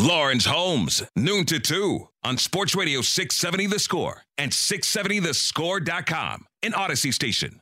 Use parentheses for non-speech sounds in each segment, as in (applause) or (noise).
Lawrence Holmes, noon to 2 on Sports Radio 670 The Score and 670thescore.com, an Odyssey station.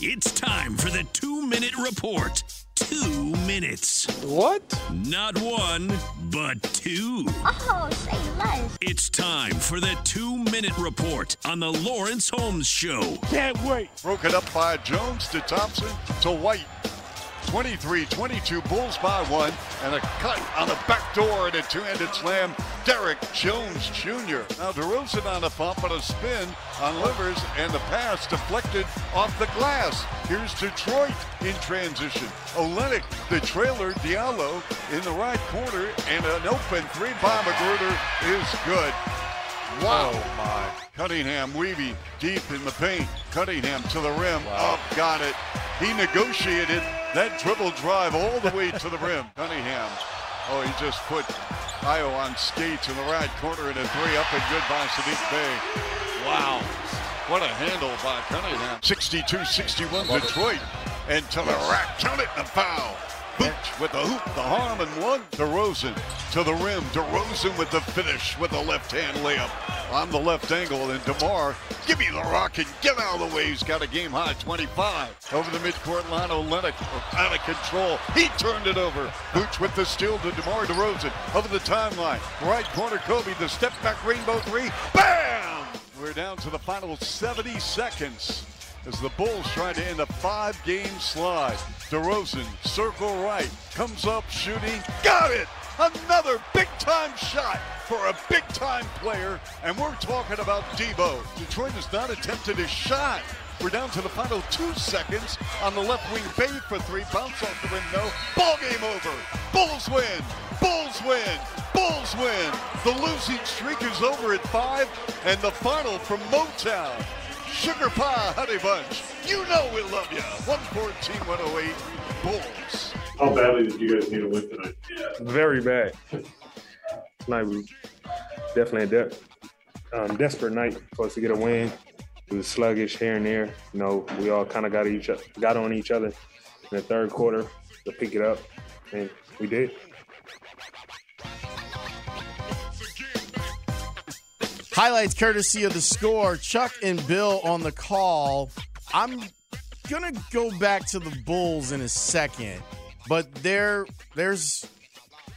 It's time for the two minute report. Two minutes. What? Not one, but two. Oh, say less. It's time for the two minute report on the Lawrence Holmes Show. Can't wait. Broken up by Jones to Thompson to White. 23-22 Bulls by one and a cut on the back door and a two-handed slam. Derrick Jones Jr. Now DeRozan on a pump and a spin on Livers and the pass deflected off the glass. Here's Detroit in transition. Olynyk, the trailer, Diallo in the right corner and an open three by McGruder is good. Wow. Oh my. Cunningham weaving deep in the paint. Cunningham to the rim. Wow. Up, got it. He negotiated that dribble drive all the way to the rim. (laughs) Cunningham. Oh, he just put Ayo on skates in the right corner and a three up and good by Saddiq Bey. Wow. What a handle by Cunningham. 62-61 Detroit. And to the rack. Count it and a foul. Vooch with the hoop, the harm, and one. DeRozan to the rim. DeRozan with the finish with a left-hand layup on the left angle. And DeMar, give me the rock and get out of the way. He's got a game high 25. Over the midcourt line, Olynyk out of control. He turned it over. Boots with the steal to DeMar DeRozan. Over the timeline. Right corner, Coby. The step back rainbow three. Bam! We're down to the final 70 seconds as the Bulls try to end a five-game slide. DeRozan, circle right, comes up shooting, got it! Another big-time shot for a big-time player, and we're talking about Debo. Detroit has not attempted a shot. We're down to the final two seconds on the left wing. Bey for three. Bounce off the rim. No. Ball game over. Bulls win. Bulls win. Bulls win. The losing streak is over at five. And the final from Motown. Sugar Pie Honey Bunch. You know we love you. 114 108 Bulls. How badly did you guys need a win tonight? Very bad. Tonight we definitely a de- um, desperate night for us to get a win. It was sluggish here and there. You know, we all kind of got each other, got on each other in the third quarter to pick it up, and we did. Highlights courtesy of the score. Chuck and Bill on the call. I'm gonna go back to the Bulls in a second, but there, there's,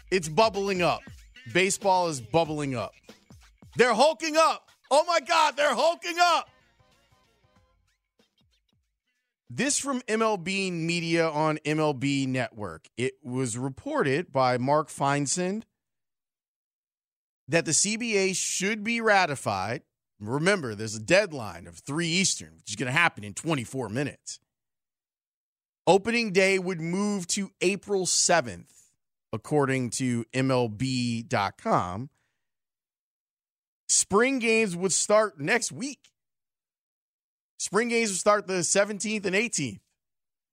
it's bubbling up. Baseball is bubbling up. They're hulking up. Oh my God, they're hulking up. This from MLB Media on MLB Network. It was reported by Mark Feinsand that the CBA should be ratified. Remember, there's a deadline of 3 Eastern, which is going to happen in 24 minutes. Opening day would move to April 7th, according to MLB.com. Spring games would start next week. Spring games would start the 17th and 18th,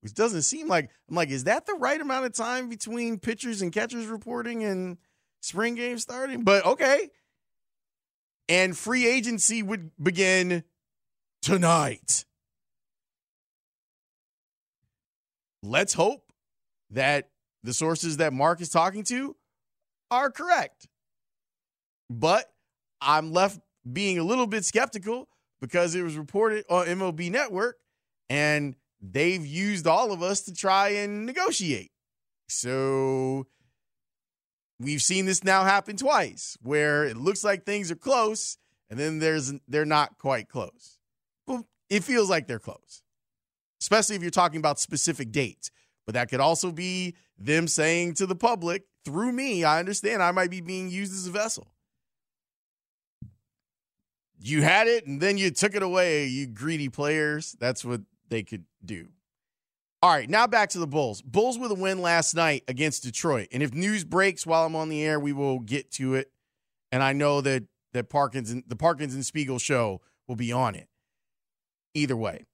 which doesn't seem like, I'm like, is that the right amount of time between pitchers and catchers reporting and spring games starting? But okay. And free agency would begin tonight. Let's hope that the sources that Mark is talking to are correct. But I'm left being a little bit skeptical because it was reported on MLB Network and they've used all of us to try and negotiate. So we've seen this now happen twice where it looks like things are close and then there's they're not quite close. Well, it feels like they're close. Especially if you're talking about specific dates. But that could also be them saying to the public, through me, I understand I might be being used as a vessel you had it and then you took it away, you greedy players. That's what they could do. All right, now back to the Bulls. Bulls with a win last night against Detroit. And if news breaks while I'm on the air, we will get to it. And I know that that Parkins and the Parkins and Spiegel show will be on it. Either way.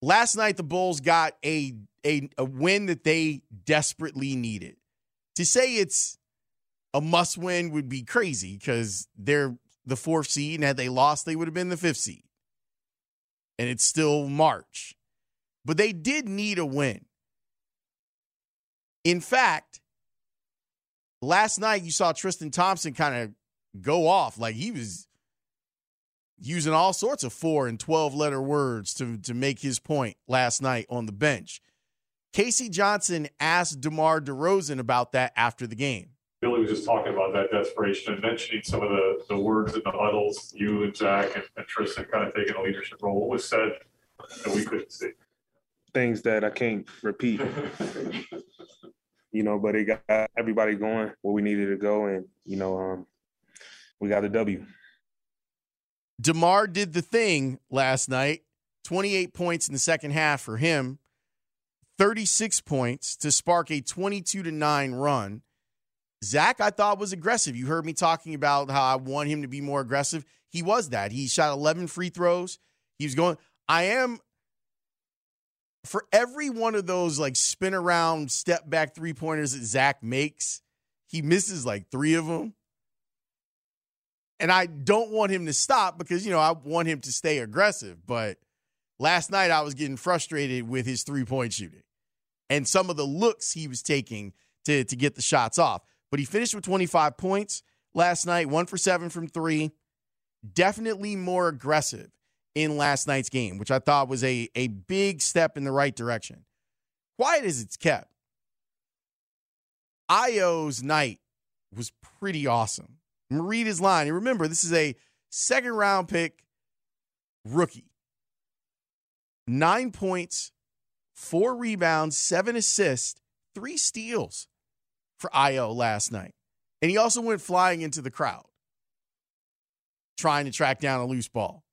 Last night the Bulls got a a, a win that they desperately needed. To say it's a must win would be crazy because they're the fourth seed, and had they lost, they would have been the fifth seed. And it's still March. But they did need a win. In fact, last night you saw Tristan Thompson kind of go off. Like he was using all sorts of four and 12 letter words to, to make his point last night on the bench. K.C. Johnson asked DeMar DeRozan about that after the game. Billy was just talking about that desperation and mentioning some of the, the words in the huddles, you and Zach and, and Tristan kind of taking a leadership role. What was said that we couldn't see? Things that I can't repeat. (laughs) you know, but it got everybody going where we needed to go, and you know, um, we got a W. DeMar did the thing last night. 28 points in the second half for him. 36 points to spark a 22 to 9 run. Zach, I thought was aggressive. You heard me talking about how I want him to be more aggressive. He was that. He shot 11 free throws. He was going. I am for every one of those like spin around, step back three pointers that Zach makes, he misses like three of them. And I don't want him to stop because, you know, I want him to stay aggressive. But last night I was getting frustrated with his three point shooting and some of the looks he was taking to, to get the shots off. But he finished with 25 points last night, one for seven from three. Definitely more aggressive in last night's game, which I thought was a, a big step in the right direction. Quiet as it's kept, Ayo's night was pretty awesome. His line. And remember, this is a second round pick rookie. Nine points, four rebounds, seven assists, three steals for Ayo last night. And he also went flying into the crowd, trying to track down a loose ball.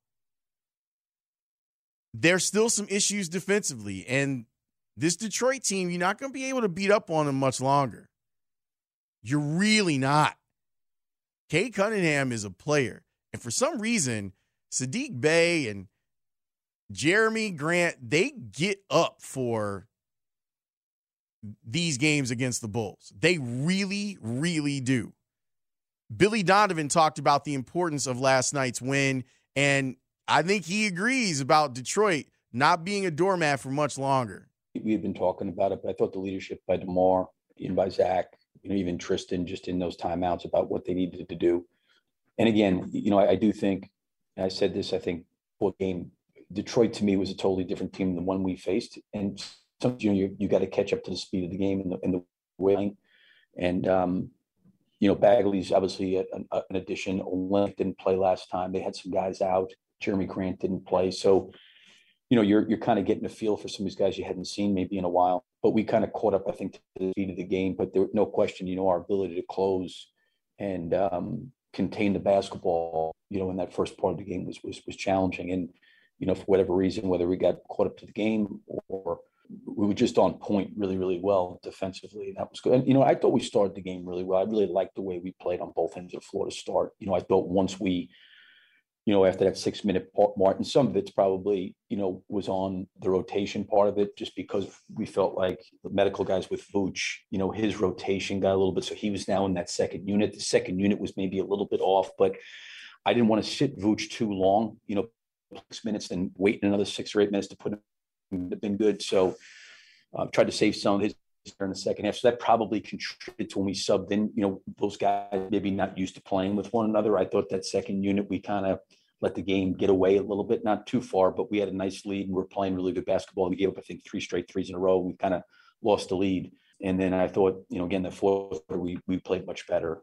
There's still some issues defensively. And this Detroit team, you're not going to be able to beat up on them much longer. You're really not. Cade Cunningham is a player. And for some reason, Saddiq Bey and Jerami Grant, they get up for these games against the Bulls. They really, really do. Billy Donovan talked about the importance of last night's win, and I think he agrees about Detroit not being a doormat for much longer. We had been talking about it, but I thought the leadership by DeMar and by Zach, you know, even Tristan, just in those timeouts about what they needed to do. And again, you know, I, I do think, I said this, I think, what game Detroit to me was a totally different team than the one we faced, and sometimes you know you, you got to catch up to the speed of the game and the and the way. And um, you know, Bagley's obviously a, a, an addition. Olynyk didn't play last time. They had some guys out. Jerami Grant didn't play, so you know you're you're kind of getting a feel for some of these guys you hadn't seen maybe in a while. But we kind of caught up, I think, to the speed of the game. But there, was no question, you know, our ability to close and um, contain the basketball, you know, in that first part of the game was was was challenging. And you know, for whatever reason, whether we got caught up to the game or we were just on point really, really well defensively. That was good. And, you know, I thought we started the game really well. I really liked the way we played on both ends of the floor to start. You know, I thought once we, you know, after that six minute mark, and some of it's probably, you know, was on the rotation part of it, just because we felt like the medical guys with Vooch, you know, his rotation got a little bit. So he was now in that second unit. The second unit was maybe a little bit off, but I didn't want to sit Vooch too long, you know, six minutes, and wait another six or eight minutes to put him been good. So uh, tried to save some of his in the second half. So that probably contributed to when we subbed in, you know, those guys maybe not used to playing with one another. I thought that second unit, we kind of let the game get away a little bit, not too far, but we had a nice lead and we are playing really good basketball. We gave up, I think, three straight threes in a row. We kind of lost the lead. And then I thought, you know, again, the fourth, we, we played much better.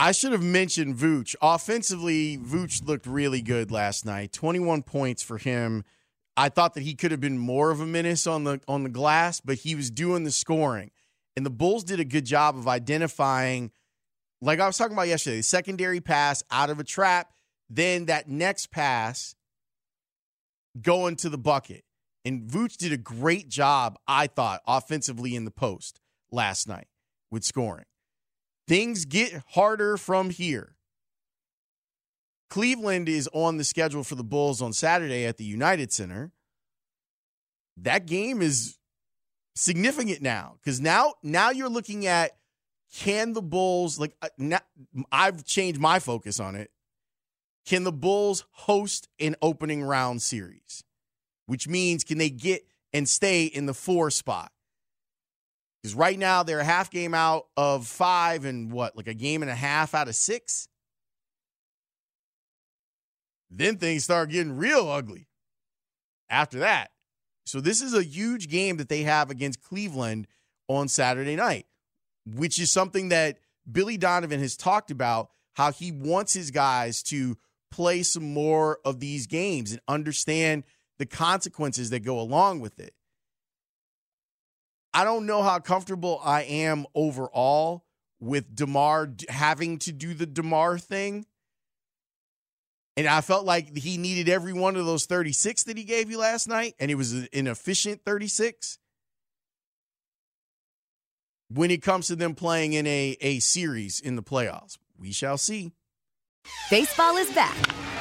I should have mentioned Vooch. Offensively, Vooch looked really good last night. 21 points for him. I thought that he could have been more of a menace on the on the glass, but he was doing the scoring. And the Bulls did a good job of identifying, like I was talking about yesterday, secondary pass out of a trap, then that next pass going to the bucket. And Vooch did a great job, I thought, offensively in the post last night with scoring. Things get harder from here. Cleveland is on the schedule for the Bulls on Saturday at the United Center. That game is significant now because now now you're looking at can the Bulls like uh, I've changed my focus on it. Can the Bulls host an opening round series? Which means can they get and stay in the four spot? Because right now they're a half game out of five and what, like a game and a half out of six? Then things start getting real ugly after that. So this is a huge game that they have against Cleveland on Saturday night, which is something that Billy Donovan has talked about how he wants his guys to play some more of these games and understand the consequences that go along with it. I don't know how comfortable I am overall with DeMar having to do the DeMar thing. And I felt like he needed every one of those 36 that he gave you last night, and it was an efficient 36. When it comes to them playing in a, a series in the playoffs, we shall see. Baseball is back,